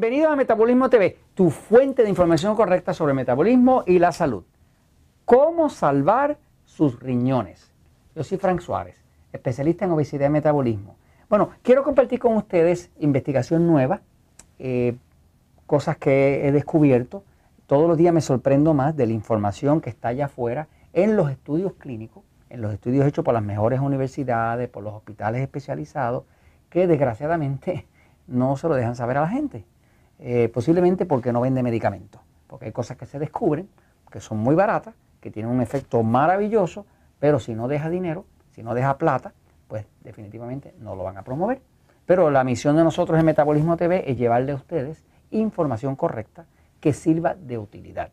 Bienvenido a Metabolismo TV, tu fuente de información correcta sobre metabolismo y la salud. ¿Cómo salvar sus riñones? Yo soy Frank Suárez, especialista en obesidad y metabolismo. Bueno, quiero compartir con ustedes investigación nueva, eh, cosas que he descubierto. Todos los días me sorprendo más de la información que está allá afuera en los estudios clínicos, en los estudios hechos por las mejores universidades, por los hospitales especializados, que desgraciadamente no se lo dejan saber a la gente. Eh, posiblemente porque no vende medicamentos, porque hay cosas que se descubren que son muy baratas, que tienen un efecto maravilloso, pero si no deja dinero, si no deja plata, pues definitivamente no lo van a promover. Pero la misión de nosotros en Metabolismo TV es llevarle a ustedes información correcta que sirva de utilidad.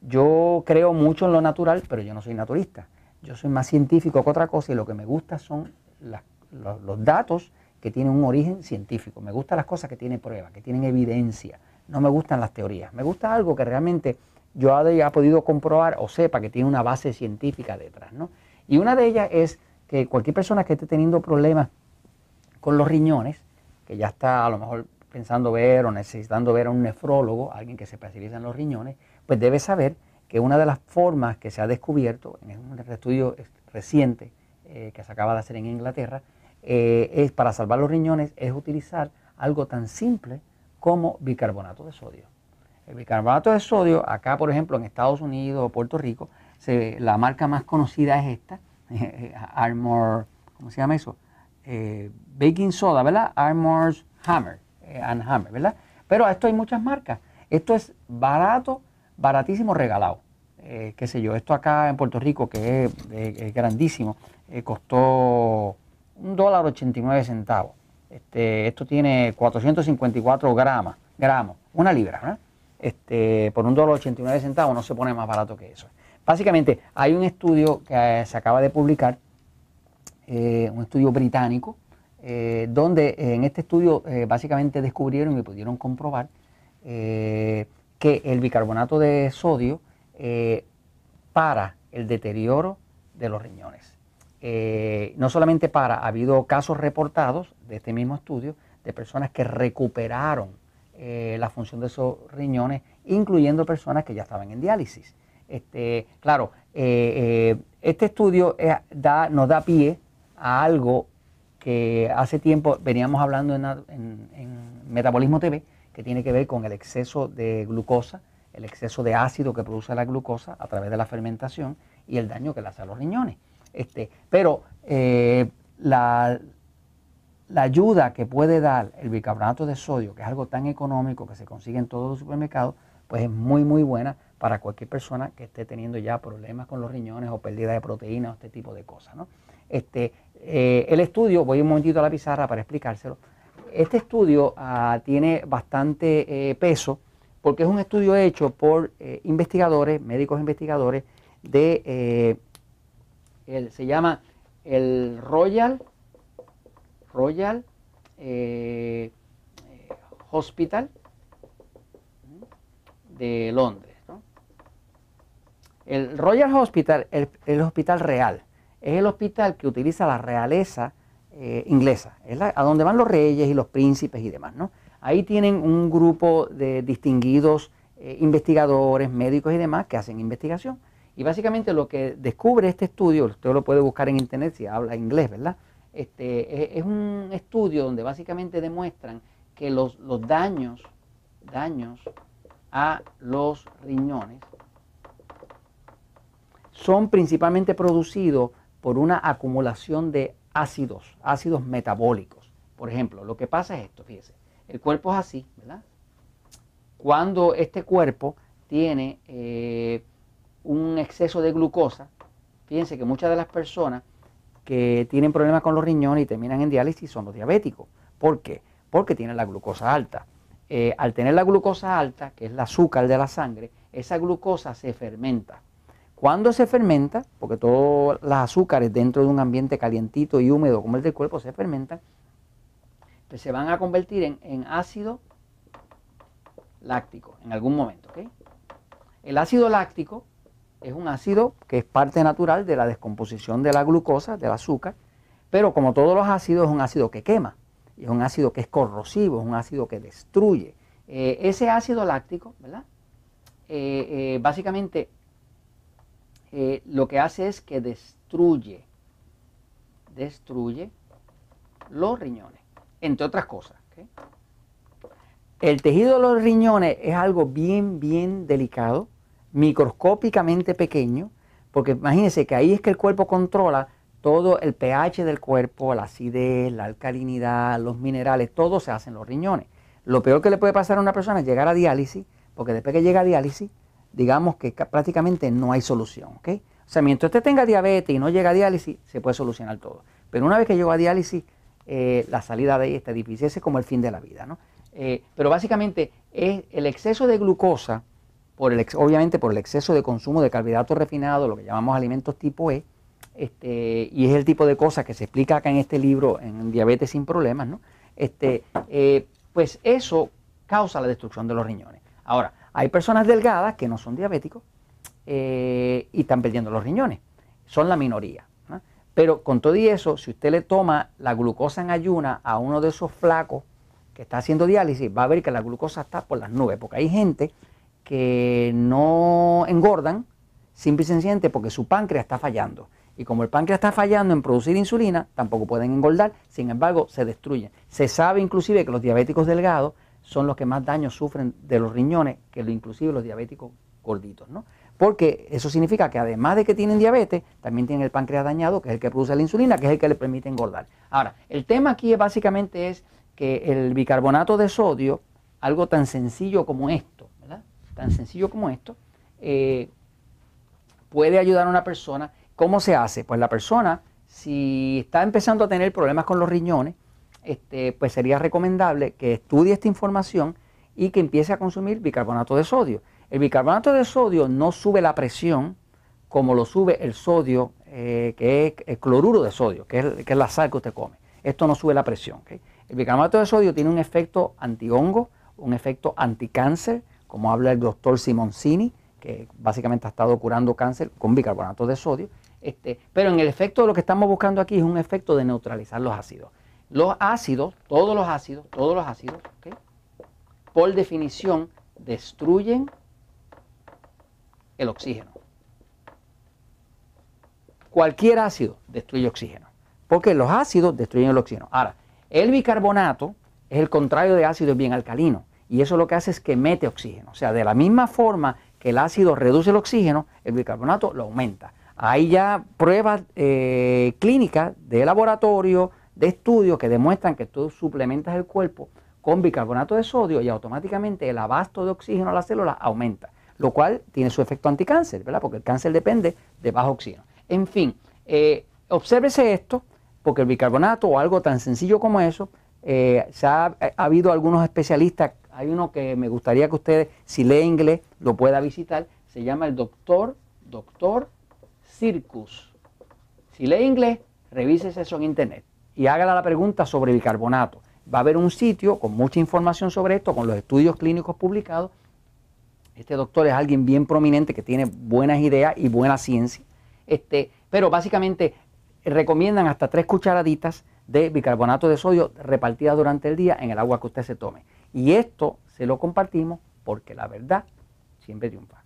Yo creo mucho en lo natural, pero yo no soy naturista. Yo soy más científico que otra cosa y lo que me gusta son los datos que tiene un origen científico. Me gustan las cosas que tienen prueba, que tienen evidencia. No me gustan las teorías. Me gusta algo que realmente yo haya podido comprobar o sepa que tiene una base científica detrás. ¿no? Y una de ellas es que cualquier persona que esté teniendo problemas con los riñones, que ya está a lo mejor pensando ver o necesitando ver a un nefrólogo, alguien que se especializa en los riñones, pues debe saber que una de las formas que se ha descubierto en un estudio reciente eh, que se acaba de hacer en Inglaterra, eh, es para salvar los riñones es utilizar algo tan simple como bicarbonato de sodio. El bicarbonato de sodio, acá por ejemplo en Estados Unidos o Puerto Rico, la marca más conocida es esta, Armor, ¿cómo se llama eso? Eh, baking soda, ¿verdad? Armor's Hammer, eh, and Hammer, ¿verdad? Pero esto hay muchas marcas. Esto es barato, baratísimo, regalado. qué sé yo, esto acá en Puerto Rico, que es, grandísimo, costó un dólar 89 centavos. Este, esto tiene 454 gramos, gramos una libra, este, por un dólar 89 centavos no se pone más barato que eso. Básicamente, hay un estudio que eh, se acaba de publicar, eh, un estudio británico, eh, donde en este estudio básicamente descubrieron y pudieron comprobar que el bicarbonato de sodio para el deterioro de los riñones. Eh, no solamente para, ha habido casos reportados de este mismo estudio de personas que recuperaron eh, la función de esos riñones, incluyendo personas que ya estaban en diálisis. Este, claro, eh, este estudio nos da pie a algo que hace tiempo veníamos hablando en, en, Metabolismo TV, que tiene que ver con el exceso de glucosa, el exceso de ácido que produce la glucosa a través de la fermentación y el daño que le hace a los riñones. Este, pero eh, la, ayuda que puede dar el bicarbonato de sodio, que es algo tan económico que se consigue en todos los supermercados, pues es muy, muy buena para cualquier persona que esté teniendo ya problemas con los riñones o pérdida de proteínas o este tipo de cosas. Este, eh, el estudio, voy un momentito a la pizarra para explicárselo. Este estudio ah, tiene bastante eh, peso porque es un estudio hecho por investigadores, médicos investigadores de se llama el Royal, Royal eh, Hospital de Londres. El Royal Hospital, el, el, hospital real, es el hospital que utiliza la realeza eh, inglesa, es a donde van los reyes y los príncipes y demás. ¿no? Ahí tienen un grupo de distinguidos eh, investigadores, médicos y demás que hacen investigación. Y básicamente lo que descubre este estudio, usted lo puede buscar en internet si habla inglés, ¿verdad? Este, es, un estudio donde básicamente demuestran que los, daños, daños a los riñones son principalmente producidos por una acumulación de ácidos, ácidos metabólicos. Por ejemplo, lo que pasa es esto, fíjese, el cuerpo es así, ¿verdad? Cuando este cuerpo tiene eh, exceso de glucosa, fíjense que muchas de las personas que tienen problemas con los riñones y terminan en diálisis son los diabéticos. ¿Por qué? Porque tienen la glucosa alta. Eh, al tener la glucosa alta, que es el azúcar de la sangre, esa glucosa se fermenta. Cuando se fermenta, porque todos los azúcares dentro de un ambiente calientito y húmedo como el del cuerpo se fermentan, pues se van a convertir en, ácido láctico en algún momento. El ácido láctico es un ácido que es parte natural de la descomposición de la glucosa, del azúcar, pero como todos los ácidos es un ácido que quema, es un ácido que es corrosivo, es un ácido que destruye. Eh, ese ácido láctico, ¿verdad? Eh, básicamente lo que hace es que destruye, destruye los riñones, entre otras cosas. El tejido de los riñones es algo bien, bien delicado, microscópicamente pequeño, porque imagínense que ahí es que el cuerpo controla todo el pH del cuerpo, la acidez, la alcalinidad, los minerales, todo se hace en los riñones. Lo peor que le puede pasar a una persona es llegar a diálisis, porque después que llega a diálisis, digamos que prácticamente no hay solución. O sea, mientras usted tenga diabetes y no llega a diálisis, se puede solucionar todo. Pero una vez que llegó a diálisis, eh, la salida de ahí está difícil. Ese es como el fin de la vida. ¿no? Eh, pero básicamente es el exceso de glucosa, obviamente por el exceso de consumo de carbohidratos refinados, lo que llamamos alimentos tipo E, este, y es el tipo de cosas que se explica acá en este libro, en Diabetes sin Problemas, ¿no? Este, eh, pues eso causa la destrucción de los riñones. Ahora, hay personas delgadas que no son diabéticos y están perdiendo los riñones. Son la minoría. Pero con todo y eso, si usted le toma la glucosa en ayuna a uno de esos flacos que está haciendo diálisis, va a ver que la glucosa está por las nubes, porque hay gente que no engordan simple y sencillamente porque su páncreas está fallando. Y como el páncreas está fallando en producir insulina, tampoco pueden engordar, sin embargo, se destruyen. Se sabe inclusive que los diabéticos delgados son los que más daño sufren de los riñones que inclusive los diabéticos gorditos, ¿no? porque eso significa que además de que tienen diabetes, también tienen el páncreas dañado, que es el que produce la insulina, que es el que le permite engordar. Ahora, el tema aquí básicamente es que el bicarbonato de sodio, algo tan sencillo como esto. Tan sencillo como esto, eh, puede ayudar a una persona. ¿Cómo se hace? Pues la persona, si está empezando a tener problemas con los riñones, este, pues sería recomendable que estudie esta información y que empiece a consumir bicarbonato de sodio. El bicarbonato de sodio no sube la presión como lo sube el sodio, eh, que es el cloruro de sodio, que es, la sal que usted come. Esto no sube la presión. El bicarbonato de sodio tiene un efecto antihongo, un efecto anticáncer, como habla el doctor Simoncini, que básicamente ha estado curando cáncer con bicarbonato de sodio. Este, pero en el efecto de lo que estamos buscando aquí es un efecto de neutralizar los ácidos. Los ácidos, todos los ácidos, todos los ácidos, por definición, destruyen el oxígeno. Cualquier ácido destruye oxígeno, porque los ácidos destruyen el oxígeno. Ahora, el bicarbonato es el contrario de ácido, es bien alcalino, y eso lo que hace es que mete oxígeno. O sea, de la misma forma que el ácido reduce el oxígeno, el bicarbonato lo aumenta. Hay ya pruebas eh, clínicas de laboratorio, de estudios que demuestran que tú suplementas el cuerpo con bicarbonato de sodio y automáticamente el abasto de oxígeno a la célula aumenta lo cual tiene su efecto anticáncer, ¿verdad? Porque el cáncer depende de bajo oxígeno. En fin, eh, obsérvese esto, porque el bicarbonato o algo tan sencillo como eso, eh, ha, habido algunos especialistas, hay uno que me gustaría que ustedes, si lee inglés, lo pueda visitar, se llama el doctor, doctor Circus. Si lee inglés, revísese eso en internet y hágale la pregunta sobre bicarbonato. Va a haber un sitio con mucha información sobre esto, con los estudios clínicos publicados, este doctor es alguien bien prominente que tiene buenas ideas y buena ciencia. Este, pero básicamente recomiendan hasta tres cucharaditas de bicarbonato de sodio repartidas durante el día en el agua que usted se tome. Y esto se lo compartimos porque la verdad siempre triunfa.